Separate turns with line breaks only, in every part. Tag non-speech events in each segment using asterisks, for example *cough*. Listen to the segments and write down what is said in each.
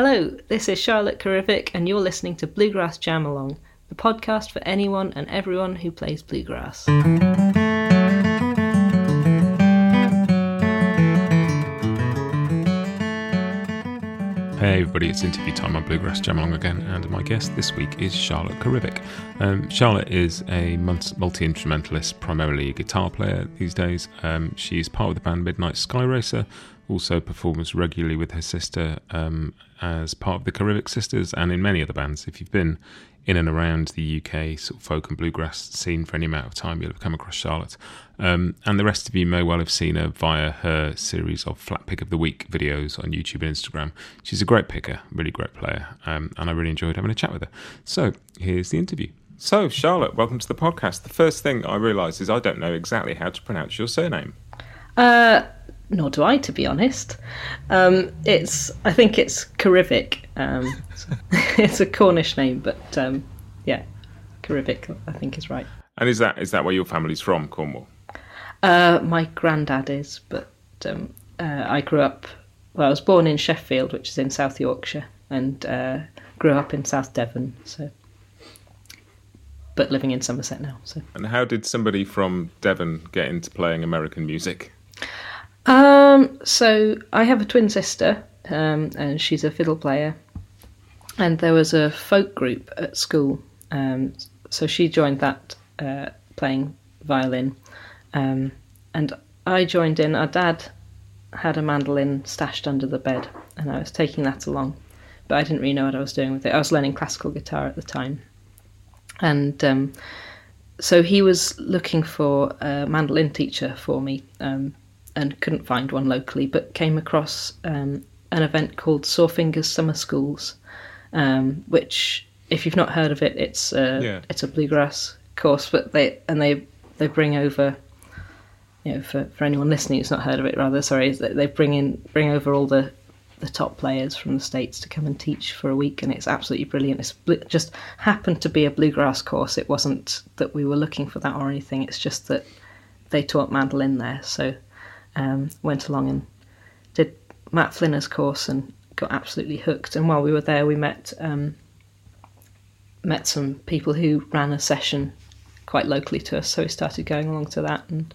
Hello, this is Charlotte Carrivick, and you're listening to Bluegrass Jam Along, the podcast for anyone and everyone who plays bluegrass.
Hey everybody, it's interview time on Bluegrass Jam Along again, and my guest this week is Charlotte Carrivick. Um, Charlotte is a multi instrumentalist, primarily a guitar player these days. Um, she's part of the band Midnight Skyracer, also performs regularly with her sister um, as part of the Carrivick Sisters and in many other bands. If you've been in and around the UK sort of folk and bluegrass scene for any amount of time, you'll have come across Charlotte. Um, and the rest of you may well have seen her via her series of Flatpick of the Week videos on YouTube and Instagram. She's a great picker, really great player, um, and I really enjoyed having a chat with her. So here's the interview. So, Charlotte, welcome to the podcast. The first thing I realised is I don't know exactly how to pronounce your surname.
Uh, nor do I, to be honest. Um, it's I think it's Carrivick. Um, *laughs* it's a Cornish name, but um, yeah, Carrivick I think is right.
And is that is that where your family's from, Cornwall?
Uh, my granddad is, but um, uh, I grew up. Well, I was born in Sheffield, which is in South Yorkshire, and uh, grew up in South Devon. So, but living in Somerset now. So.
And how did somebody from Devon get into playing American music?
Um, so I have a twin sister, um, and she's a fiddle player. And there was a folk group at school, um, so she joined that, uh, playing violin, um, and I joined in. Our dad had a mandolin stashed under the bed, and I was taking that along, but I didn't really know what I was doing with it. I was learning classical guitar at the time, and um, so he was looking for a mandolin teacher for me um, and couldn't find one locally, but came across um, an event called Sore Fingers Summer Schools, um, which, if you've not heard of it, it's a, yeah. it's a bluegrass course, but they and they they bring over, you know, for, for anyone listening who's not heard of it, rather sorry, they bring in bring over all the the top players from the states to come and teach for a week, and it's absolutely brilliant. It's just happened to be a bluegrass course. It wasn't that we were looking for that or anything. It's just that they taught mandolin there, so um, went along and did Matt Flinner's course and got absolutely hooked. And while we were there, we met um, met some people who ran a session quite locally to us. So we started going along to that and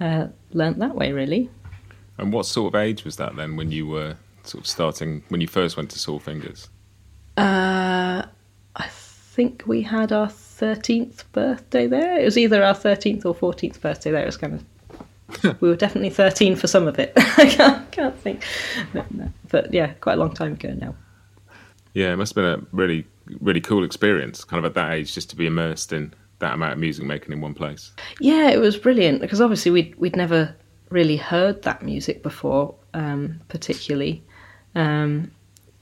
uh, learnt that way, really.
And what sort of age was that then when you were sort of starting, when you first went to Sore Fingers?
Uh, I think we had our 13th birthday there. It was either our 13th or 14th birthday there. It was kind of *laughs* we were definitely 13 for some of it. *laughs* I can't, can't think. But, no. but, yeah, quite a long time ago now.
Yeah, it must have been a really, really cool experience, kind of at that age, just to be immersed in that amount of music making in one place.
Yeah, it was brilliant because obviously we'd, we'd never really heard that music before, um, particularly. Um,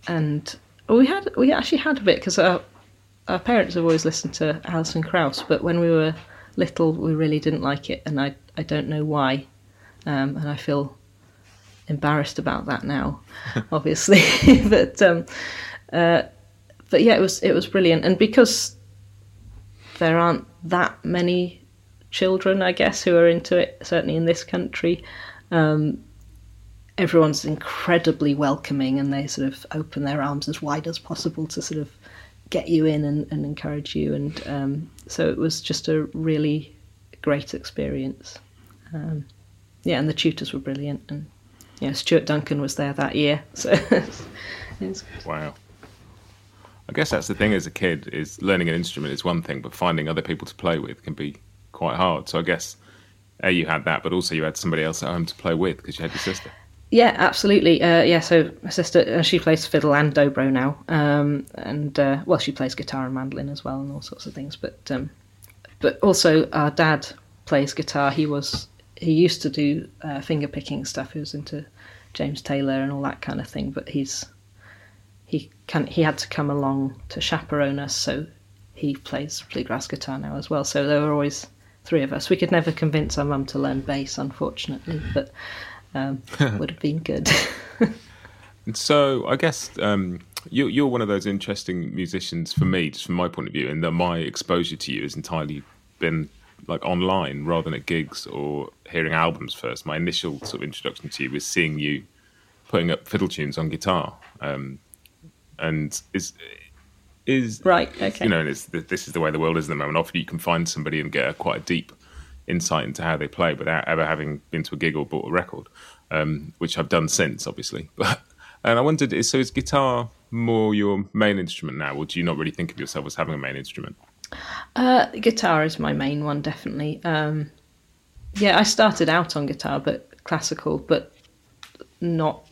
and we had we actually had a bit because our, our parents have always listened to Alison Krauss, but when we were little, we really didn't like it, and I I don't know why, um, and I feel embarrassed about that now, *laughs* obviously. *laughs* but um, uh, but yeah, it was it was brilliant, and because there aren't that many children, I guess, who are into it, certainly in this country. Um, everyone's incredibly welcoming and they sort of open their arms as wide as possible to sort of get you in and, and encourage you. And um, so it was just a really great experience. Um, yeah, and the tutors were brilliant, and know Stuart Duncan was there that year. *laughs* So
wow. I guess that's the thing as a kid is learning an instrument is one thing, but finding other people to play with can be quite hard. So I guess a you had that, but also you had somebody else at home to play with because you had your sister.
Yeah, absolutely. Uh, yeah, so my sister uh, she plays fiddle and dobro now, um, and uh, well, she plays guitar and mandolin as well, and all sorts of things. But um, but also our dad plays guitar. He was he used to do uh, finger picking stuff. He was into James Taylor and all that kind of thing. But he's he can he had to come along to chaperone us, so he plays bluegrass guitar now as well. So there were always three of us. We could never convince our mum to learn bass, unfortunately, but um, *laughs* would have been good.
so I guess um, you, you're one of those interesting musicians for me, just from my point of view, and that my exposure to you has entirely been like online rather than at gigs or hearing albums first. My initial sort of introduction to you was seeing you putting up fiddle tunes on guitar. Um, and is is
right. Okay,
you know, and it's, this is the way the world is at the moment. Often you can find somebody and get a quite a deep insight into how they play without ever having been to a gig or bought a record, um, which I've done since, obviously. *laughs* But and I wondered, so is guitar more your main instrument now, or do you not really think of yourself as having a main instrument?
Uh, guitar is my main one, definitely. Um, yeah, I started out on guitar, but classical, but not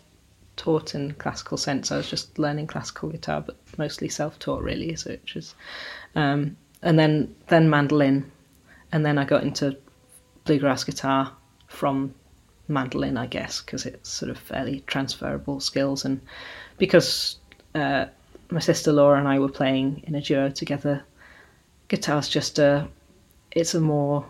taught in classical sense. I was just learning classical guitar, but mostly self-taught, really. So which is, um, and then then mandolin, and then I got into bluegrass guitar from mandolin, I guess, because it's sort of fairly transferable skills, and because uh, my sister Laura and I were playing in a duo together, guitar's just a, it's a more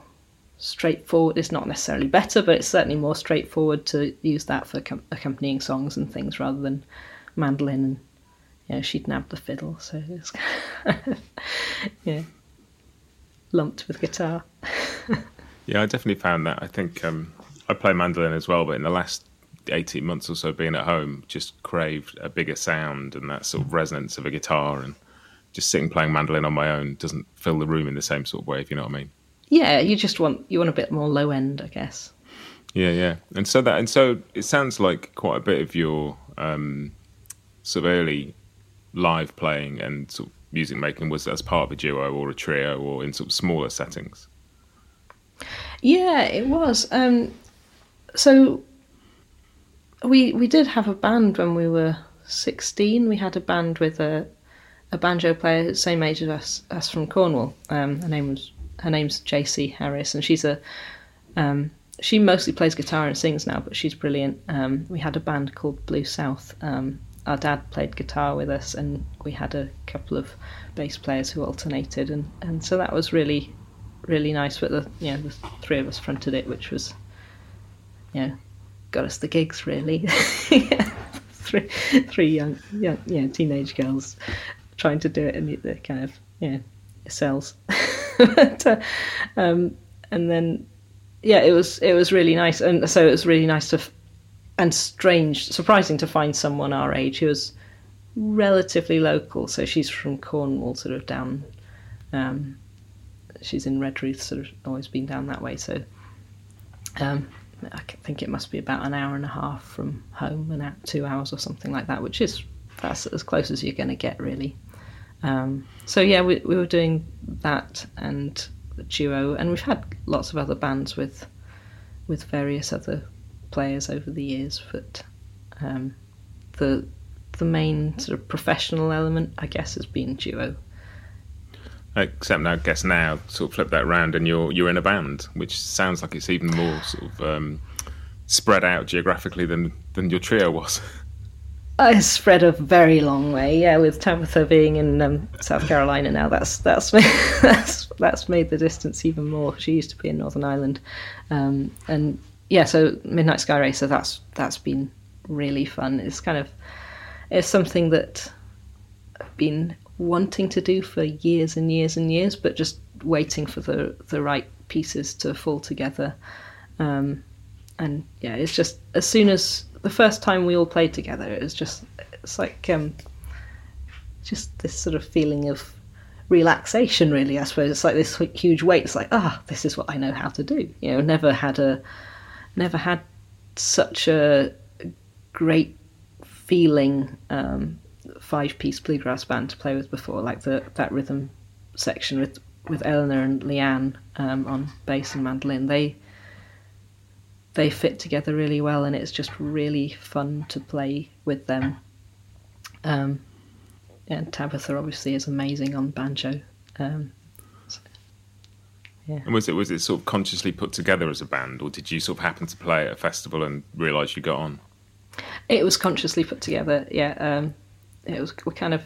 straightforward. It's not necessarily better, but it's certainly more straightforward to use that for com- accompanying songs and things rather than mandolin. And you know, she'd nab the fiddle, so it's *laughs* yeah, lumped with guitar. *laughs*
yeah, I definitely found that. I think um, I play mandolin as well, but in the last 18 months or so being at home, just craved a bigger sound and that sort of resonance of a guitar. And just sitting playing mandolin on my own doesn't fill the room in the same sort of way, if you know what I mean.
Yeah, you just want you want a bit more low end, I guess.
Yeah, yeah, and so that and so it sounds like quite a bit of your um, sort of early live playing and sort of music making was as part of a duo or a trio or in sort of smaller settings.
Yeah, it was. Um, so we we did have a band when we were sixteen. We had a band with a a banjo player same age as us, us from Cornwall. Um, her name was her name's JC Harris, and she's a um, she mostly plays guitar and sings now, but she's brilliant. Um, we had a band called Blue South. Um, our dad played guitar with us, and we had a couple of bass players who alternated, and, and so that was really, really nice. But the know the three of us fronted it, which was, know, got us the gigs really. *laughs* three three young young yeah teenage girls trying to do it, in the kind of yeah sells. *laughs* but, uh, um, and then yeah, it was it was really nice, and so it was really nice to and strange, surprising to find someone our age who was relatively local. So she's from Cornwall, sort of down. Um, she's in Redruth, sort of always been down that way. So um, I think it must be about an hour and a half from home, and two hours or something like that, which is that's as close as you're going to get, really. Um, so yeah, we, we were doing that and the duo, and we've had lots of other bands with with various other players over the years. But um, the the main sort of professional element, I guess, has been duo.
Except now, I guess now, sort of flip that around, and you're you're in a band, which sounds like it's even more sort of um, spread out geographically than than your trio was. *laughs*
I spread a very long way. Yeah, with Tabitha being in um, South Carolina now, that's that's made, *laughs* that's that's made the distance even more. She used to be in Northern Ireland, um, and yeah, so Midnight Skyracer. That's that's been really fun. It's kind of it's something that I've been wanting to do for years and years and years, but just waiting for the the right pieces to fall together. Um, and yeah, it's just as soon as the first time we all played together, it was just it's like um, just this sort of feeling of relaxation. Really, I suppose it's like this huge weight. It's like ah, oh, this is what I know how to do. You know, never had a never had such a great feeling um, five piece bluegrass band to play with before, like the that rhythm section with with Eleanor and Leanne um, on bass and mandolin. They they fit together really well, and it's just really fun to play with them. Um, and Tabitha obviously is amazing on banjo. Um, so,
yeah. And was it was it sort of consciously put together as a band, or did you sort of happen to play at a festival and realise you got on?
It was consciously put together. Yeah, um, it was. We kind of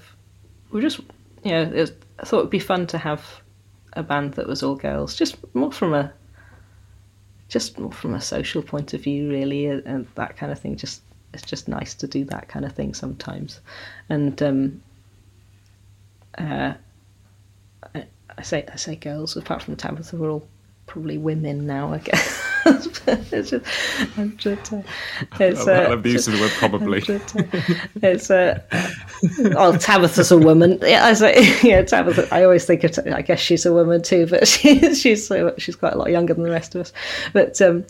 we just you know was, I thought it'd be fun to have a band that was all girls, just more from a just more from a social point of view, really, and that kind of thing. Just it's just nice to do that kind of thing sometimes, and um, uh, I, I say I say girls. Apart from Tabitha, we're all probably women now, I guess. *laughs* it's just, I'm just, uh, it's,
I
uh,
love the use of the word probably.
just, uh, it's uh, oh Tabitha's a woman. Yeah, I say, *laughs* yeah, Tabitha. I always think of. I guess she's a woman too, but she, *laughs* she's so she's quite a lot younger than the rest of us. But um,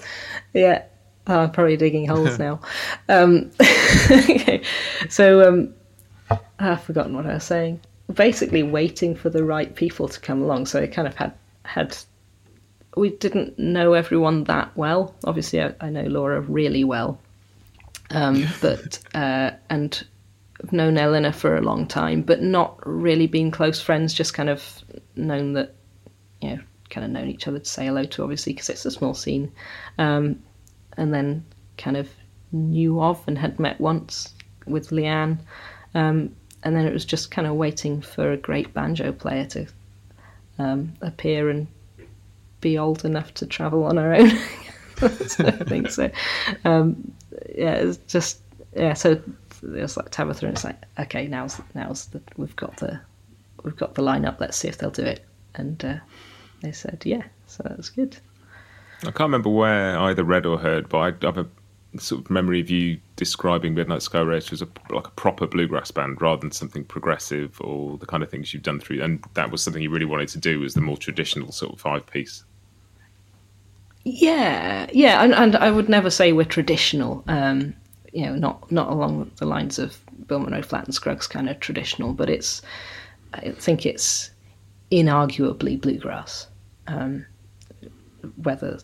yeah, oh, I'm probably digging holes now. Um, okay, so um, I've forgotten what I was saying. Basically, waiting for the right people to come along. So it kind of had had. We didn't know everyone that well. Obviously, I, I know Laura really well, um, but uh, and I've known Eleanor for a long time, but not really been close friends. Just kind of known that, you know, kind of known each other to say hello to, obviously, because it's a small scene, um, and then kind of knew of and had met once with Leanne, um, and then it was just kind of waiting for a great banjo player to um, appear and be old enough to travel on our own. *laughs* I think so. Um, yeah, it's just yeah. So it's like Tabitha, and it's like okay, now's now's the we've got the we've got the lineup. Let's see if they'll do it. And uh, they said yeah, so that was good.
I can't remember where I either read or heard, but I have sort of memory of you describing Midnight Skyracer as a, like a proper bluegrass band rather than something progressive or the kind of things you've done through. And that was something you really wanted to do was the more traditional sort of five piece.
Yeah, yeah, and, and I would never say we're traditional. Um, you know, not not along the lines of Bill Monroe Flatt and Scruggs kind of traditional, but it's I think it's inarguably bluegrass. Um, whether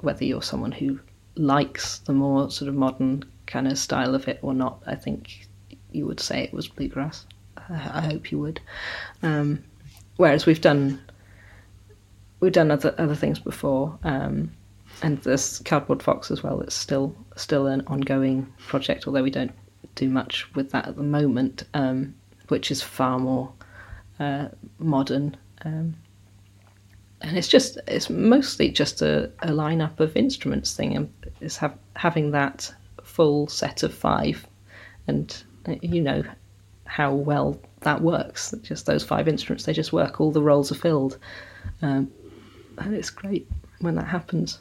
whether you're someone who likes the more sort of modern kind of style of it or not, I think you would say it was bluegrass. I, I hope you would. Um, whereas we've done we've done other other things before, um, and there's Cardboard Fox as well. It's still still an ongoing project, although we don't do much with that at the moment, um, which is far more uh, modern. Um, and it's just it's mostly just a, a lineup of instruments thing and it's have, having that full set of five. And uh, you know how well that works. Just those five instruments they just work all the roles are filled. Um, and it's great when that happens.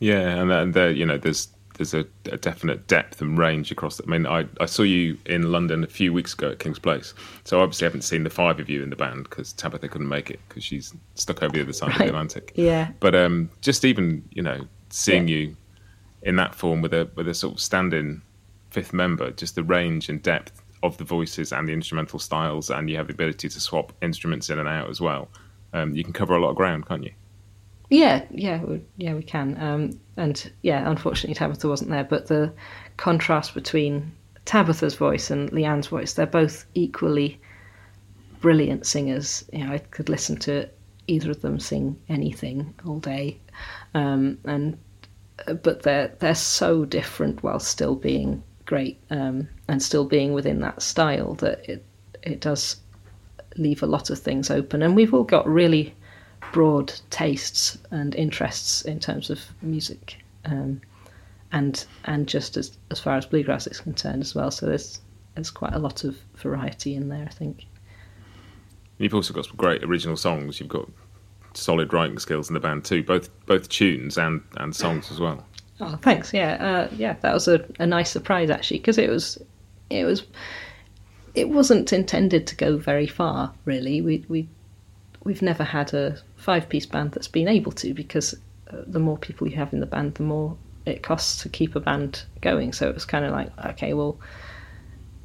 Yeah, and then there, you know, there's there's a, a definite depth and range across. I mean, I, I saw you in London a few weeks ago at King's Place, so obviously I haven't seen the five of you in the band because Tabitha couldn't make it because she's stuck over the other side of the Atlantic.
yeah
But um, just even you know seeing
Yeah.
you in that form with a with a sort of stand-in fifth member, just the range and depth of the voices and the instrumental styles, and you have the ability to swap instruments in and out as well. Um, you can cover a lot of ground, can't you?
Yeah, yeah, we, yeah, we can. Um, and yeah, unfortunately, Tabitha wasn't there. But the contrast between Tabitha's voice and Leanne's voice, they're both equally brilliant singers. You know, I could listen to either of them sing anything all day. Um, and but they're they're so different while still being great um, and still being within that style that it it does leave a lot of things open. And we've all got really broad tastes and interests in terms of music, um, and and just as as far as bluegrass is concerned as well. So there's there's quite a lot of variety in there, I think.
You've also got some great original songs. You've got solid writing skills in the band too, both both tunes and and songs as well. *laughs*
Oh, thanks. Yeah, uh, yeah, that was a, a nice surprise actually because it was it was it wasn't intended to go very far really. We we we've never had a five piece band that's been able to because uh, the more people you have in the band, the more it costs to keep a band going. So it was kind of like okay, well.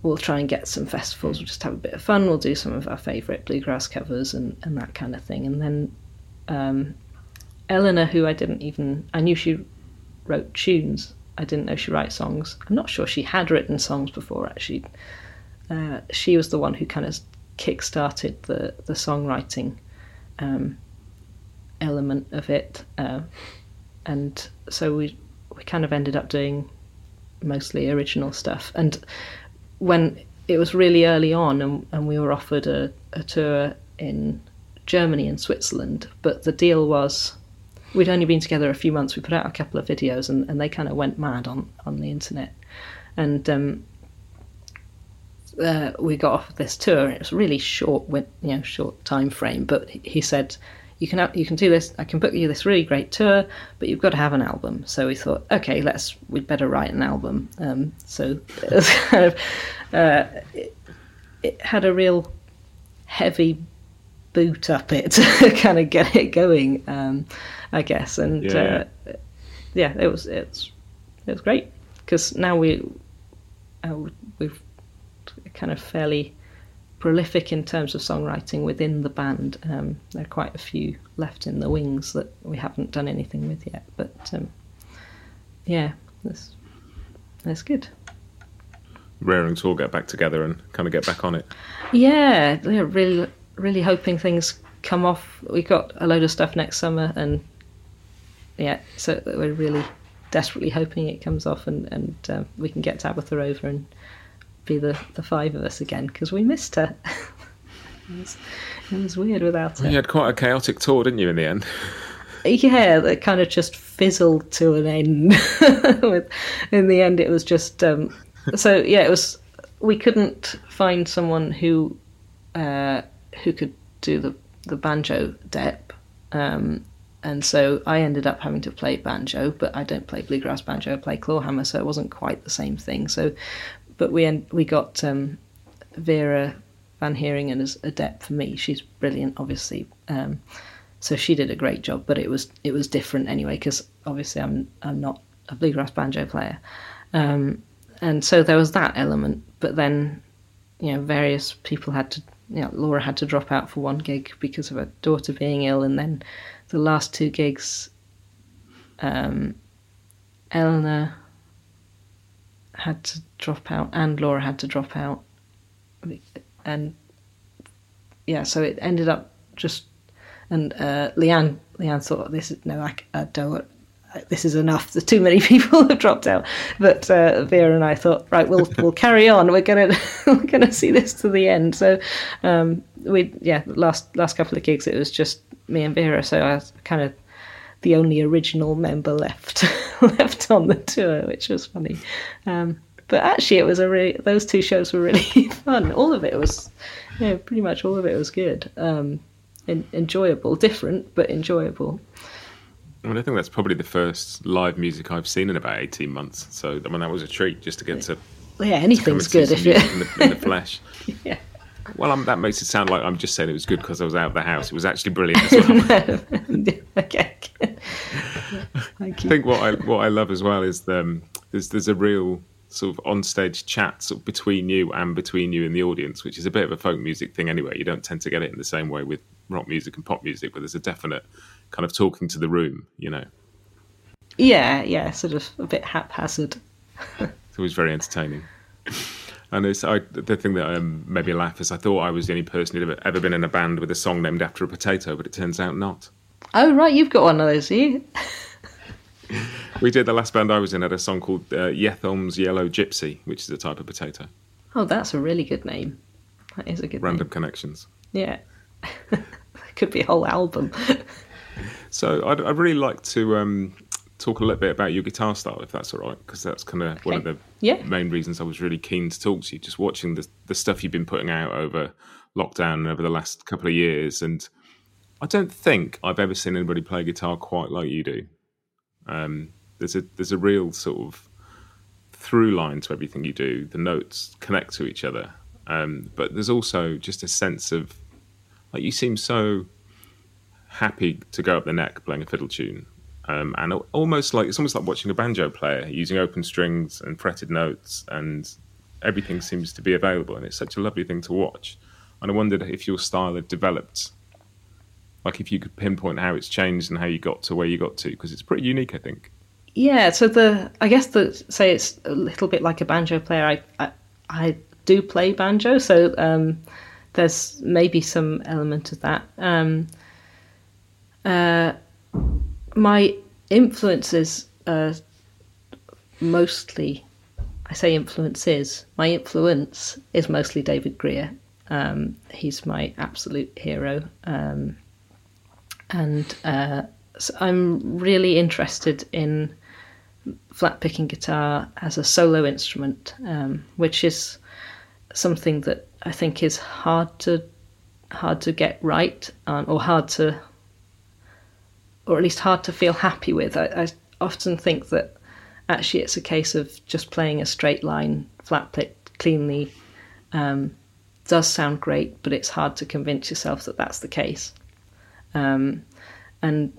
We'll try and get some festivals. We'll just have a bit of fun. We'll do some of our favourite bluegrass covers and, and that kind of thing. And then um, Eleanor, who I didn't even I knew she wrote tunes. I didn't know she writes songs. I'm not sure she had written songs before actually. Uh, she was the one who kind of kick-started the the songwriting um, element of it, uh, and so we we kind of ended up doing mostly original stuff. And when it was really early on, and, and we were offered a, a tour in Germany and Switzerland, but the deal was we'd only been together a few months. We put out a couple of videos, and, and they kind of went mad on, on the internet. And um, uh, we got off this tour. It was really short, you know, short time frame. But he said, you can you can do this. I can book you this really great tour, but you've got to have an album. So we thought, okay, let's we'd better write an album. Um, so it kind of uh, it, it had a real heavy boot up it to *laughs* kind of get it going, um, I guess. And
Yeah.
uh, yeah, it was it's it was great because now we uh, we've kind of fairly prolific in terms of songwriting within the band. Um, there are quite a few left in the wings that we haven't done anything with yet, but um, yeah, that's that's good.
Raring to all get back together and kind of get back on it.
Yeah, yeah, really, really hoping things come off. We've got a load of stuff next summer, and yeah, so we're really desperately hoping it comes off, and and um, we can get Tabitha over and be the the five of us again because we missed her. *laughs* it, was, it was weird without her.
You had quite a chaotic tour, didn't you, in the end?
yeah, that kind of just fizzled to an end. *laughs* In the end, it was just um, so yeah. It was we couldn't find someone who uh, who could do the the banjo dep, um, and so I ended up having to play banjo, but I don't play bluegrass banjo. I play clawhammer, so it wasn't quite the same thing. So, but we we got um, Vera Van Heeringen as a dep for me. She's brilliant, obviously. Um, so she did a great job, but it was it was different anyway because obviously I'm I'm not a bluegrass banjo player, um, and so there was that element. But then, you know, various people had to. You know, Laura had to drop out for one gig because of her daughter being ill, and then the last two gigs, um, Eleanor had to drop out, and Laura had to drop out, and yeah, so it ended up just and uh, Leanne, Leanne thought this is no, I, I don't. This is enough. There's too many *laughs* people have dropped out. But uh, Vera and I thought, right, we'll *laughs* we'll carry on. We're gonna *laughs* we're gonna see this to the end. So um, we yeah, last last couple of gigs it was just me and Vera. So I kind of the only original member left *laughs* left on the tour, which was funny. Um, but actually, it was a really those two shows were really *laughs* fun. All of it was, yeah, pretty much all of it was good. Um, en- enjoyable, different but enjoyable.
I mean, I think that's probably the first live music I've seen in about 18 months. So, I mean, that was a treat just to get to
Well, yeah, anything's good if you.
in the, in the flesh. *laughs*
yeah.
Well, um, that makes it sound like I'm just saying it was good because I was out of the house. It was actually brilliant as well. *laughs*
okay. Thank
I think what I what I love as well is the, um, there's there's a real sort of onstage chat sort of between you and between you and the audience, which is a bit of a folk music thing anyway. You don't tend to get it in the same way with rock music and pop music, but there's a definite kind of talking to the room. You know,
Yeah, yeah, sort of a bit haphazard. *laughs*
it's always very entertaining. And it's I, the thing that um, made me laugh is I thought I was the only person who'd ever, ever been in a band with a song named after a potato, but it turns out not.
Oh right, you've got one of those, you? *laughs*
We did the last band I was in had a song called uh, Yetholm's Yellow Gypsy, which is a type of potato.
Oh, that's a really good name. That is a good
Random
name.
connections.
Yeah. *laughs* Could be a whole album. *laughs*
So I'd, I'd really like to um, talk a little bit about your guitar style, if that's all right, because that's kind of one of the
Yeah.
main reasons I was really keen to talk to you. Just watching the the stuff you've been putting out over lockdown and over the last couple of years, and I don't think I've ever seen anybody play guitar quite like you do. Um, there's a there's a real sort of through line to everything you do. The notes connect to each other, um, but there's also just a sense of like you seem so happy to go up the neck playing a fiddle tune. Um, and almost like it's almost like watching a banjo player using open strings and fretted notes, and everything seems to be available, and it's such a lovely thing to watch. And I wondered if your style had developed, like if you could pinpoint how it's changed and how you got to where you got to, because it's pretty unique, I think.
Yeah, so the I guess the say it's a little bit like a banjo player. I I, I do play banjo, so um, there's maybe some element of that. Um, uh, my influences are mostly, I say influences. My influence is mostly David Grier. Um, he's my absolute hero, um, and uh, so I'm really interested in flat picking guitar as a solo instrument, um, which is something that I think is hard to hard to get right um, or hard to or at least hard to feel happy with. I, I often think that actually it's a case of just playing a straight line, flat picked, cleanly. Um, does sound great, but it's hard to convince yourself that that's the case. Um, and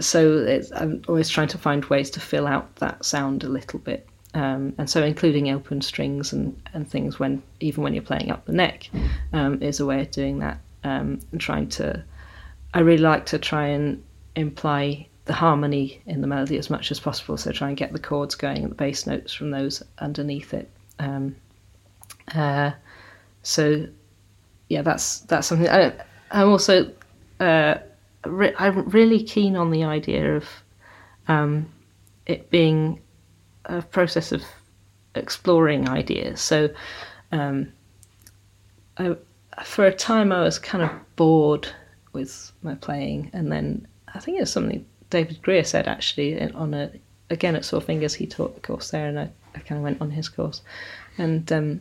so I'm always trying to find ways to fill out that sound a little bit. Um, and so including open strings and, and things when even when you're playing up the neck um, is a way of doing that. Um, and trying to I really like to try and imply the harmony in the melody as much as possible. So try and get the chords going and the bass notes from those underneath it. Um, uh, so yeah that's that's something. I, am also uh, re- I'm really keen on the idea of um, it being a process of exploring ideas. So, um, I, for a time, I was kind of bored with my playing, and then I think it was something David Grier said actually on a again at Sore Fingers. He taught the course there, and I, I kind of went on his course, and um,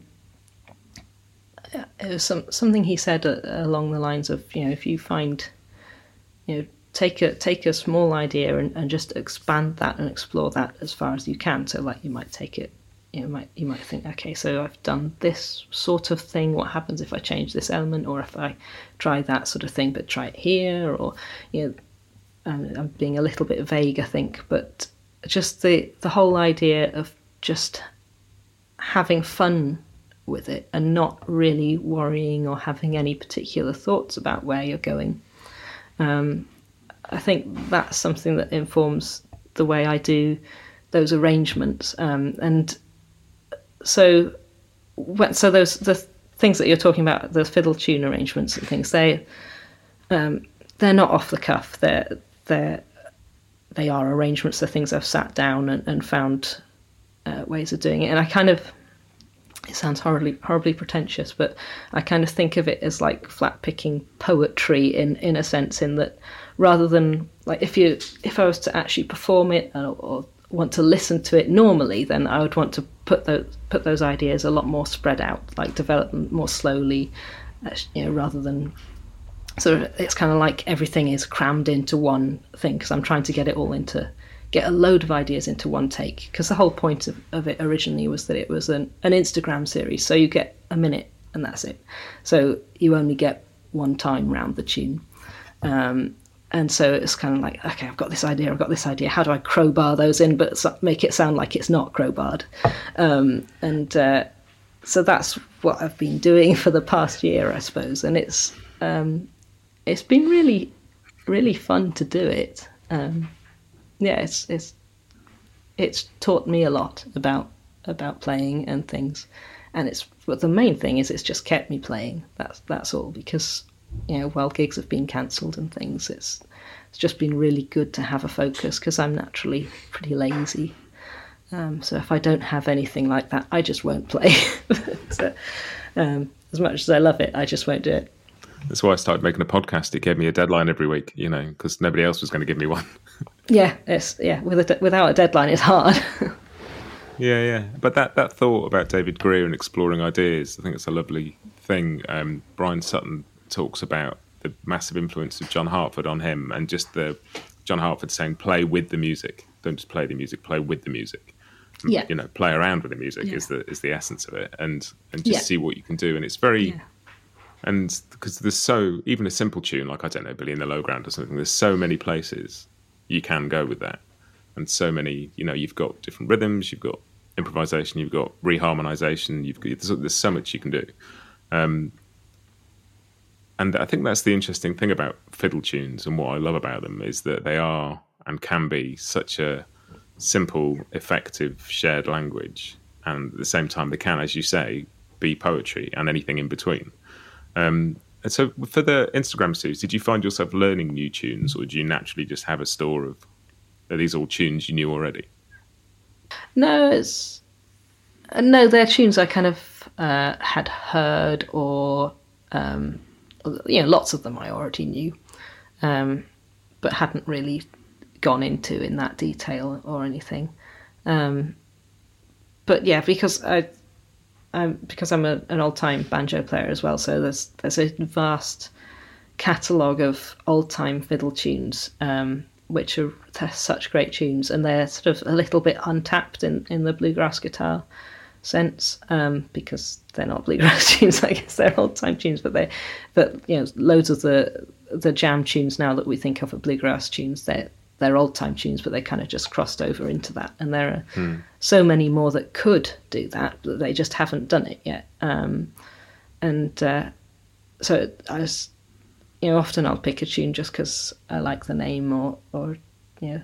it was some something he said along the lines of you know if you find you know take a take a small idea and, and just expand that and explore that as far as you can. So like you might take it you know, might you might think, okay, so I've done this sort of thing. What happens if I change this element, or if I try that sort of thing, but try it here, or you know, um, I'm being a little bit vague, I think, but just the the whole idea of just having fun with it and not really worrying or having any particular thoughts about where you're going. Um, I think that's something that informs the way I do those arrangements. Um, and so, so those the things that you're talking about, the fiddle tune arrangements and things, they um, they're not off the cuff. They're they're they are arrangements. They're things I've sat down and, and found uh, ways of doing it. And I kind of it sounds horribly horribly pretentious, but I kind of think of it as like flat picking poetry in in a sense, in that rather than like if you if I was to actually perform it or, or want to listen to it normally, then I would want to put those put those ideas a lot more spread out, like develop them more slowly, uh, you know, rather than sort of it's kind of like everything is crammed into one thing because I'm trying to get it all into get a load of ideas into one take because the whole point of, of it originally was that it was an, an Instagram series, so you get a minute and that's it. So you only get one time round the tune. Um, and so it's kind of like okay i've got this idea i've got this idea how do i crowbar those in but make it sound like it's not crowbarred um, and uh, so that's what i've been doing *laughs* for the past year i suppose and it's um, it's been really really fun to do it um, yeah it's it's it's taught me a lot about about playing and things and it's but the main thing is it's just kept me playing that's that's all because you know, while gigs have been cancelled and things, it's it's just been really good to have a focus because I'm naturally pretty lazy. Um, so if I don't have anything like that, I just won't play. *laughs* so, um, as much as I love it, I just won't do it.
That's why I started making a podcast. It gave me a deadline every week, you know, because nobody else was going to give me one.
Yeah, it's yeah. With a without a deadline, it's hard. *laughs*
yeah, yeah. But that that thought about David Grier and exploring ideas, I think it's a lovely thing. Um, Bryan Sutton talks about the massive influence of John Hartford on him, and just the John Hartford saying, "Play with the music. Don't just play the music. Play with the music."
Yeah.
You know, play around with the music yeah. is the is the essence of it, and and just yeah. see what you can do. And it's very. Yeah. And because there's so even a simple tune like I don't know Billy in the Low Ground or something, there's so many places you can go with that, and so many you know you've got different rhythms, you've got improvisation, you've got reharmonization, you've got there's, there's so much you can do. Um, and I think that's the interesting thing about fiddle tunes and what I love about them is that they are and can be such a simple, effective, shared language, and at the same time they can, as you say, be poetry and anything in between. Um, and so, for the Instagram series, did you find yourself learning new tunes, or did you naturally just have a store of are these all tunes you knew already?
No, it's no, they're tunes I kind of uh, had heard or um, you know, lots of them I already knew, um, but hadn't really gone into in that detail or anything. Um, but yeah, because I, I'm because I'm a, an old time banjo player as well, so there's there's a vast catalogue of old time fiddle tunes um, which are such great tunes, and they're sort of a little bit untapped in, in the bluegrass guitar sense um, because they're not bluegrass *laughs* tunes. I guess they're old time tunes, but they, but you know, loads of the the jam tunes now that we think of are bluegrass tunes. They're they're old time tunes, but they kind of just crossed over into that. And there are hmm. so many more that could do that, but they just haven't done it yet. Um, and uh, so I was, you know, often I'll pick a tune just because I like the name or, or you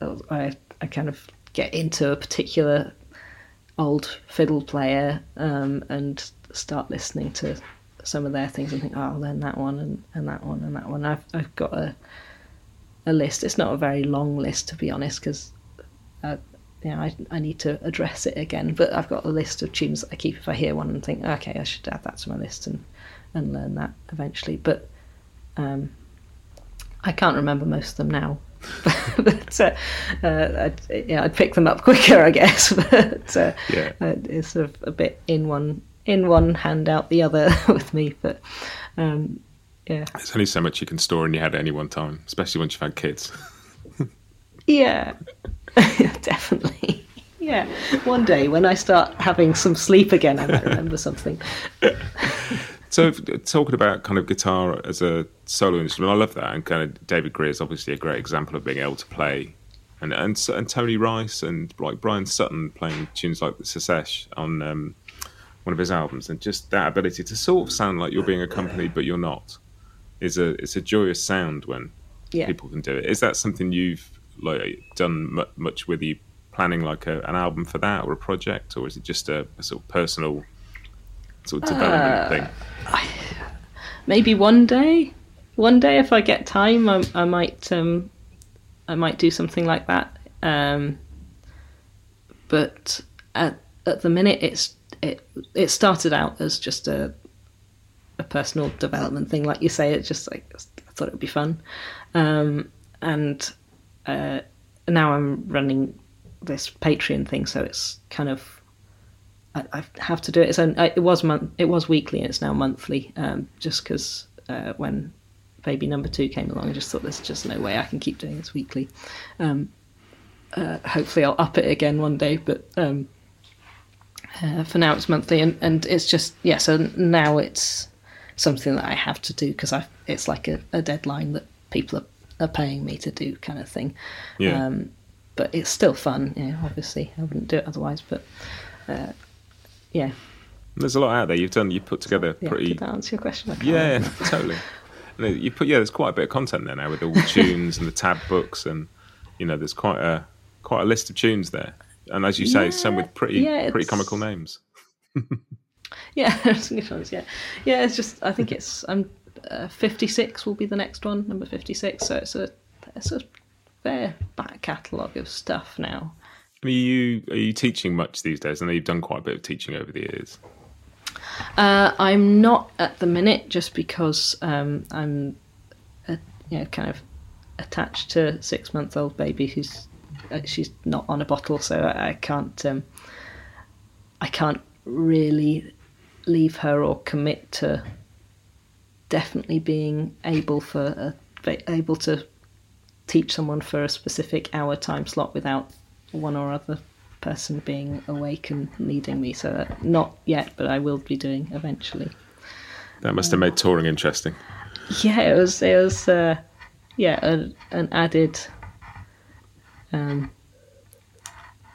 know, I, I kind of get into a particular old fiddle player um, and start listening to some of their things and think, oh, I'll learn that one and, and that one and that one. I've, I've got a a list. It's not a very long list to be honest, because uh, you know, I, I need to address it again. But I've got a list of tunes that I keep if I hear one and think, okay, I should add that to my list and and learn that eventually. But um, I can't remember most of them now. *laughs* but uh, uh, I'd, yeah, I'd pick them up quicker, I guess. *laughs* but uh, yeah. Uh, it's sort of a bit in one in one hand out the other *laughs* with me. But um, yeah.
There's only so much you can store in your head at any one time, especially once you've had kids.
yeah, *laughs* definitely. Yeah, one day when I start having some sleep again, I might remember something.
so, talking about kind of guitar as a solo instrument, I love that. And kind of David Grier is obviously a great example of being able to play. And, and, and Tony Rice and like Bryan Sutton playing tunes like the Secesh on um, one of his albums, and just that ability to sort of sound like you're being accompanied, but you're not is a it's a joyous sound when yeah. people can do it. Is that something you've like done m- much with you planning like a, an album for that or a project, or is it just a, a sort of personal sort of development uh, thing? I,
maybe one day, one day if I get time, I, I might um, I might do something like that. Um, but at at the minute, it's it it started out as just a a personal development thing, like you say. It's just like I thought it would be fun, um, and uh, now I'm running this Patreon thing, so it's kind of I, I have to do it. It's own, it was month, it was weekly, and it's now monthly, um, just because uh, when baby number two came along, I just thought there's just no way I can keep doing this weekly. Um, uh, hopefully, I'll up it again one day, but um, uh, for now it's monthly, and, and it's just yeah. So now it's something that I have to do because I it's like a, a, deadline that people are, are paying me to do kind of thing. Yeah. Um, but it's still fun. Yeah, obviously I wouldn't do it otherwise. But uh, yeah.
There's a lot out there. You've done. You put together
yeah,
pretty.
Did that answer your question?
Yeah, *laughs* totally. you put yeah. There's quite a bit of content there now with all the *laughs* tunes and the tab books, and you know, there's quite a quite a list of tunes there. And as you say, yeah, some with pretty yeah, pretty comical names. *laughs* *laughs*
Yeah, *laughs* good. Yeah, yeah. It's just I think it's I'm uh, 56 will be the next one, number 56. So it's a it's a fair back catalogue of stuff now.
Are you are you teaching much these days? I know you've done quite a bit of teaching over the years.
Uh, I'm not at the minute, just because um, I'm, uh, you know, kind of attached to six month old baby who's uh, she's not on a bottle, so I, I can't um, I can't really leave her or commit to definitely being able for a, able to teach someone for a specific hour time slot without one or other person being awake and needing me. So not yet, but I will be doing eventually.
That must have made touring interesting.
Yeah, it was. It was. Uh, yeah, a, an added um,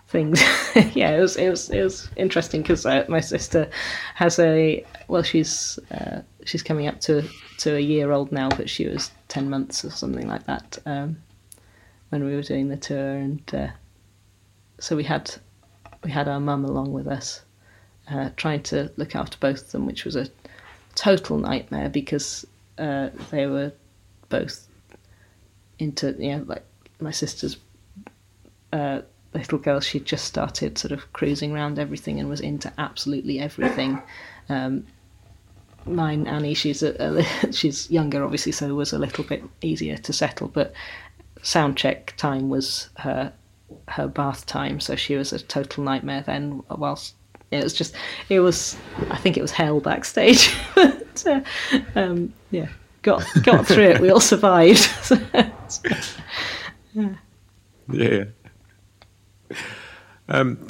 things. *laughs* yeah, it was it was it was interesting because uh, my sister has a well, she's uh, she's coming up to to a year old now, but she was ten months or something like that um, when we were doing the tour, and uh, so we had we had our mum along with us, uh, trying to look after both of them, which was a total nightmare because uh, they were both into you know like my sister's uh, little girl, she'd just started sort of cruising around everything and was into absolutely everything. Um, mine Annie, she's a, a, *laughs* she's younger, obviously, so was a little bit easier to settle. But sound check time was her her bath time, so she was a total nightmare then. Whilst it was just, it was, I think it was hell backstage. *laughs* but uh, um, yeah, got got through it. We all survived. *laughs* Yeah.
Yeah. Um,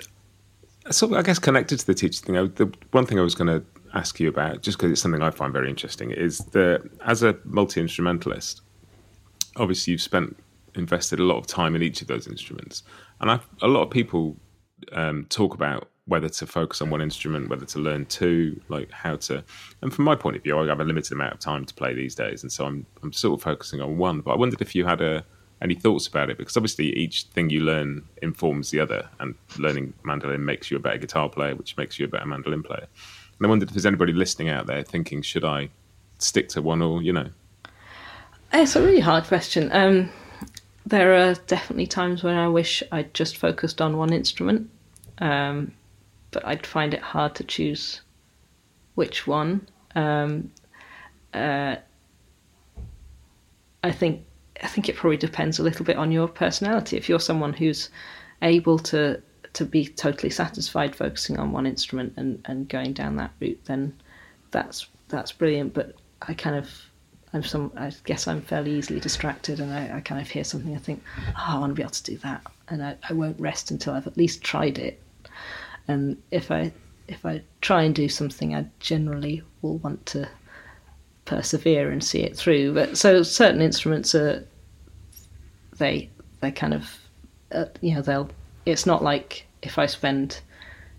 so I guess connected to the teacher thing, the one thing I was going to ask you about, just because it's something I find very interesting, is that as a multi instrumentalist, obviously you've spent invested a lot of time in each of those instruments, and I've, a lot of people um, talk about whether to focus on one instrument, whether to learn two, like how to. And from my point of view, I have a limited amount of time to play these days, and so I'm I'm sort of focusing on one. But I wondered if you had a any thoughts about it because obviously each thing you learn informs the other, and learning mandolin makes you a better guitar player, which makes you a better mandolin player. And I wondered if there's anybody listening out there thinking, should I stick to one or you know?
It's a really hard question. Um, there are definitely times when I wish I'd just focused on one instrument, um, but I'd find it hard to choose which one. Um, uh, I think I think it probably depends a little bit on your personality. If you're someone who's able to to be totally satisfied focusing on one instrument and, and going down that route, then that's that's brilliant. But I kind of I'm some I guess I'm fairly easily distracted and I, I kind of hear something I think, oh, I want to be able to do that and I, I won't rest until I've at least tried it. And if I if I try and do something I generally will want to persevere and see it through. But so certain instruments are they they kind of uh, you know they'll it's not like if I spend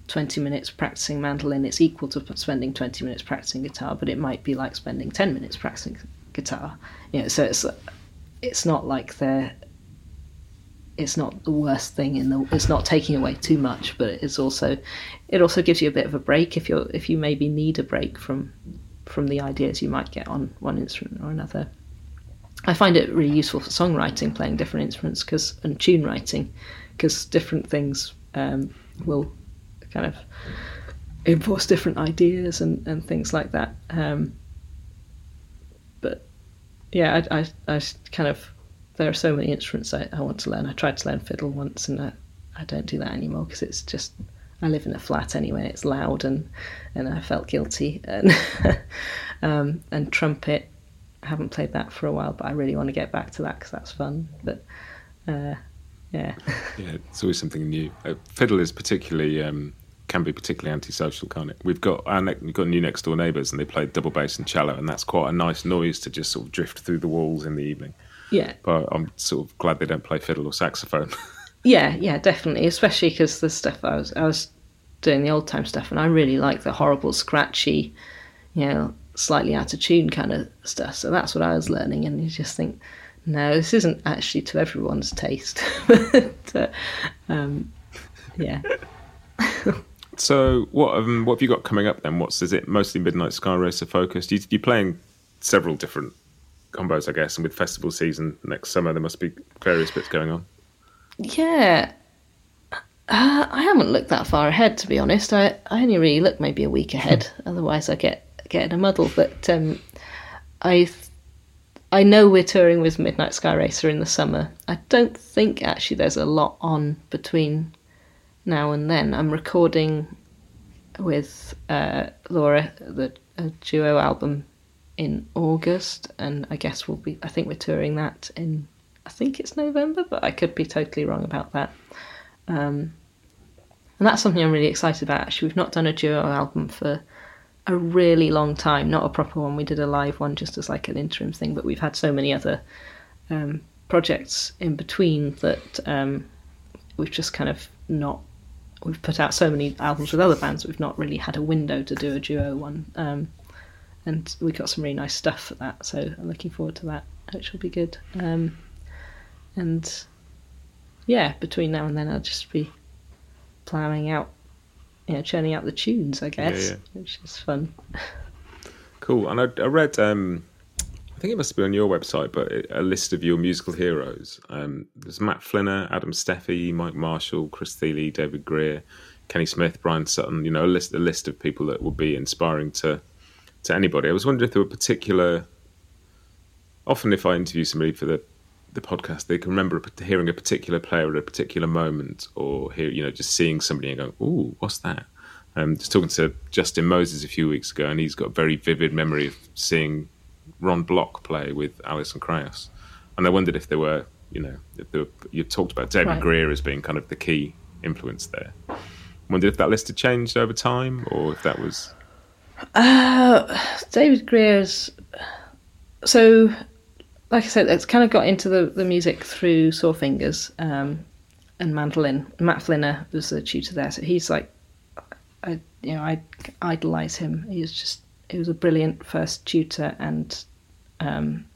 20 minutes practicing mandolin it's equal to spending 20 minutes practicing guitar but it might be like spending 10 minutes practicing guitar you know so it's it's not like they're it's not the worst thing in the it's not taking away too much but it's also it also gives you a bit of a break if you're if you maybe need a break from from the ideas you might get on one instrument or another I find it really useful for songwriting, playing different instruments, because and tune writing, because different things um, will kind of enforce different ideas and, and things like that. Um, but yeah, I, I, I, kind of there are so many instruments I, I want to learn. I tried to learn fiddle once, and I, I don't do that anymore because it's just I live in a flat anyway. It's loud and and I felt guilty and *laughs* um, and trumpet I haven't played that for a while, but I really want to get back to that because that's fun. But uh, yeah, *laughs*
yeah, it's always something new. Uh, fiddle is particularly um, can be particularly antisocial, can't it? We've got our ne- we've got new next door neighbours, and they play double bass and cello, and that's quite a nice noise to just sort of drift through the walls in the evening.
Yeah,
but I'm sort of glad they don't play fiddle or saxophone. *laughs*
yeah, yeah, definitely, especially because the stuff I was I was doing the old time stuff, and I really like the horrible scratchy, you know, slightly out of tune kind of stuff. So that's what I was learning, and you just think, no, this isn't actually to everyone's taste. *laughs* but, uh, um, yeah. *laughs*
so what um, what have you got coming up then? What's is it mostly Midnight Skyracer focused? You, you're playing several different combos, I guess, and with festival season next summer, there must be various bits going on.
Yeah. Uh, I haven't looked that far ahead, to be honest. I, I only really look maybe a week ahead. *laughs* Otherwise, I get get in a muddle. But um, I I know we're touring with Midnight Skyracer in the summer. I don't think actually there's a lot on between now and then. I'm recording with uh, Laura the duo album in August, and I guess we'll be. I think we're touring that in. I think it's November, but I could be totally wrong about that. Um, and that's something I'm really excited about. Actually, we've not done a duo album for a really long time, not a proper one. We did a live one just as like an interim thing, but we've had so many other um, projects in between that um, we've just kind of not. We've put out so many albums with other bands, we've not really had a window to do a duo one. Um, and we got some really nice stuff for that, so I'm looking forward to that, which will be good. Um, and yeah, between now and then, I'll just be ploughing out you know, churning out the tunes, I guess, yeah, yeah. which is fun. *laughs*
Cool. And I, I read, um, I think it must be on your website, but a list of your musical heroes. Um, there's Matt Flinner, Adam Steffey, Mike Marshall, Chris Thile, David Grier, Kenny Smith, Bryan Sutton. You know, a list, a list of people that would be inspiring to to anybody. I was wondering if there were particular. Often, if I interview somebody for the the podcast, they can remember hearing a particular player at a particular moment, or hear you know just seeing somebody and going, "Ooh, what's that?" Um, just talking to Justin Moses a few weeks ago, and he's got a very vivid memory of seeing Ron Block play with Alison Krauss, and I wondered if there were you know, the, you talked about David
Right.
Grier as being kind of the key influence there. Wondered if that list had changed over time, or if that was
David Grier's. So, like I said, it's kind of got into the, the music through Sore Fingers um, and mandolin. Matt Flinner was the tutor there, so he's like, I you know I idolize him. He was just he was a brilliant first tutor, and um,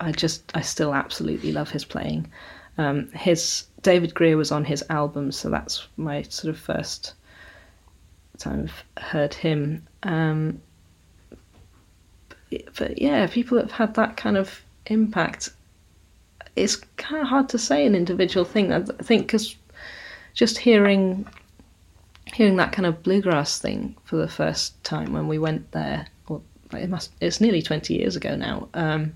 I just I still absolutely love his playing. Um, his David Grier was on his album, so that's my sort of first time I've heard him. Um, but, yeah, people have had that kind of impact. It's kind of hard to say an individual thing. I think because just hearing hearing that kind of bluegrass thing for the first time when we went there, or it must it's nearly twenty years ago now. Um,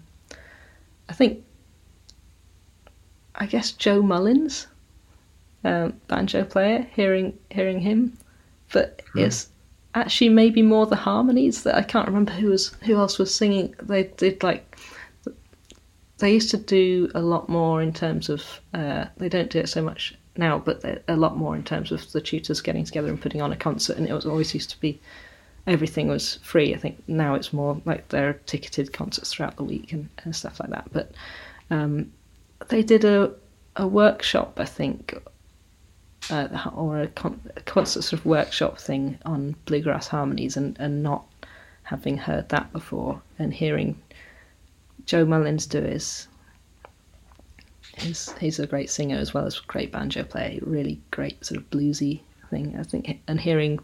I think I guess Joe Mullins, um, banjo player, hearing hearing him, but it's actually maybe more the harmonies that I can't remember who was who else was singing. They did like they used to do a lot more in terms of uh, they don't do it so much now, but a lot more in terms of the tutors getting together and putting on a concert. And it was always used to be everything was free. I think now it's more like there are ticketed concerts throughout the week and, and stuff like that. But um, they did a a workshop, I think, uh, or a, con- a concert sort of workshop thing on bluegrass harmonies, and, and not having heard that before, and hearing Joe Mullins do is He's, he's a great singer as well as a great banjo player. Really great sort of bluesy thing, I think. And hearing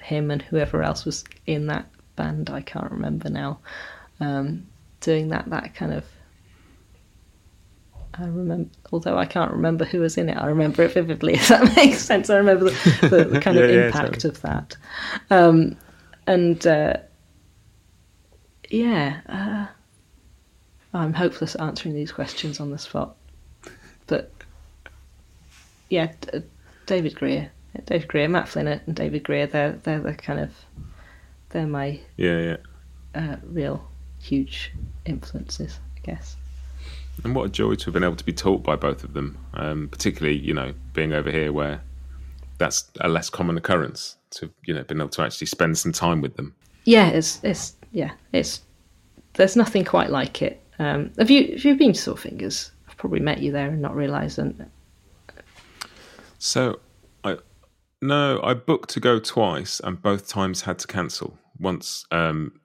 him and whoever else was in that band, I can't remember now, um, doing that that kind of I remember, although I can't remember who was in it, I remember it vividly. *laughs* If that makes sense, I remember the, the, the kind of *laughs*
Yeah, yeah,
impact
totally.
of that. Um, and uh, yeah, uh, I'm hopeless at answering these questions on the spot. But yeah, D- David Grier, David Grier, Matt Flinner, and David Grier. They're they're the kind of they're my
yeah, yeah.
uh, real huge influences, I guess.
And what a joy to have been able to be taught by both of them, um, particularly you know being over here where that's a less common occurrence to you know been able to actually spend some time with them.
Yeah, it's it's yeah, it's there's nothing quite like it. Um, have you have you been to Sore Fingers? I've probably met you there and not realised.
So I no, I booked to go twice, and both times had to cancel. Once, um,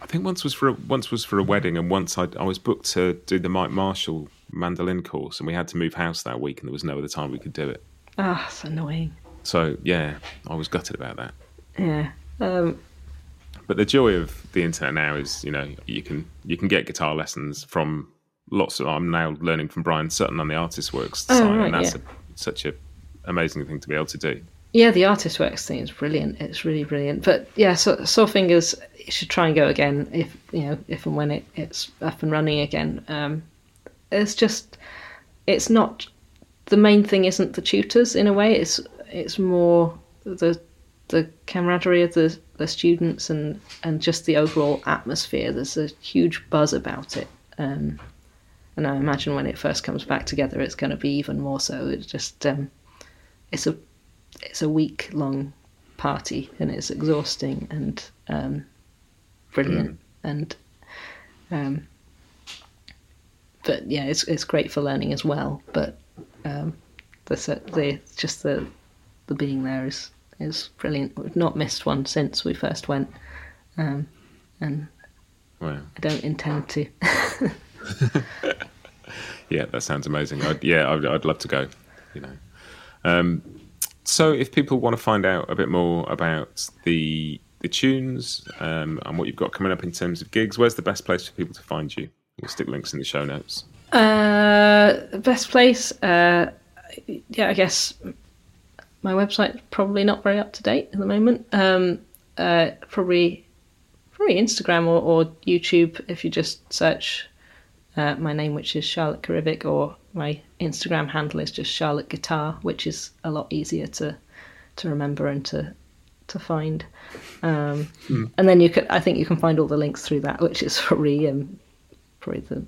I think once was for a, once was for a wedding, and once I, I was booked to do the Mike Marshall mandolin course, and we had to move house that week, and there was no other time we could do it.
ah, it's annoying.
So yeah, I was gutted about that.
Yeah. Um,
But the joy of the internet now is, you know, you can you can get guitar lessons from lots of. I'm now learning from Bryan Sutton on the ArtistWorks
Oh,
site,
right,
and that's
yeah.
a, such a amazing thing to be able to do.
yeah, the ArtistWorks thing is brilliant. It's really brilliant. But yeah, so, Sore Fingers you should try and go again if you know if and when it, it's up and running again. Um, it's just it's not the main thing. Isn't the tutors in a way? It's it's more the the camaraderie of the, the students and, and just the overall atmosphere. There's a huge buzz about it. Um, and I imagine when it first comes back together, it's going to be even more so. It's just um, it's a it's a week long party and it's exhausting and um, brilliant and um, but yeah, it's it's great for learning as well. But um, the the just the the being there is is brilliant. We've not missed one since we first went, um, and
Wow.
I don't intend to. *laughs*
Yeah, that sounds amazing. I'd, yeah, I'd, I'd love to go. You know, um, so if people want to find out a bit more about the the tunes um, and what you've got coming up in terms of gigs, where's the best place for people to find you? We'll stick links in the show notes.
Uh, best place, uh, yeah, I guess my website's probably not very up to date at the moment. Um, uh, probably, probably Instagram or, or YouTube if you just search uh, my name, which is Charlotte Carrivick, or my Instagram handle is just Charlotte Guitar, which is a lot easier to to remember and to to find. Um, And then you could, I think you can find all the links through that, which is *laughs* probably um, probably the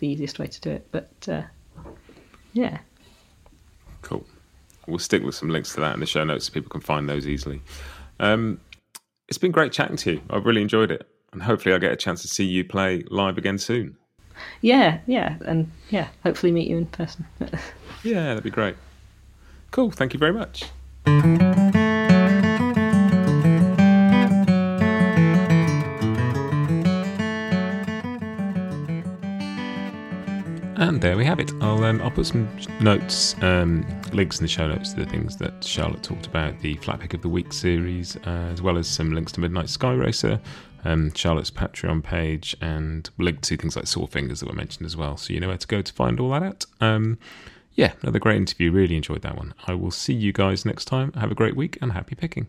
the easiest way to do it. But uh, yeah.
We'll stick with some links to that in the show notes so people can find those easily. Um, it's been great chatting to you. I've really enjoyed it. And hopefully, I'll get a chance to see you play live again soon.
yeah, yeah, and yeah, hopefully meet you in person. *laughs*
Yeah, that'd be great. Cool. Thank you very much. There we have it. I'll um, I'll put some notes, um, links in the show notes to the things that Charlotte talked about, the Flatpick of the Week series, uh, as well as some links to Midnight Skyracer, um, Charlotte's Patreon page, and link to things like Sore Fingers that were mentioned as well. So you know where to go to find all that out. Um, yeah, another great interview. Really enjoyed that one. I will see you guys next time. Have a great week and happy picking.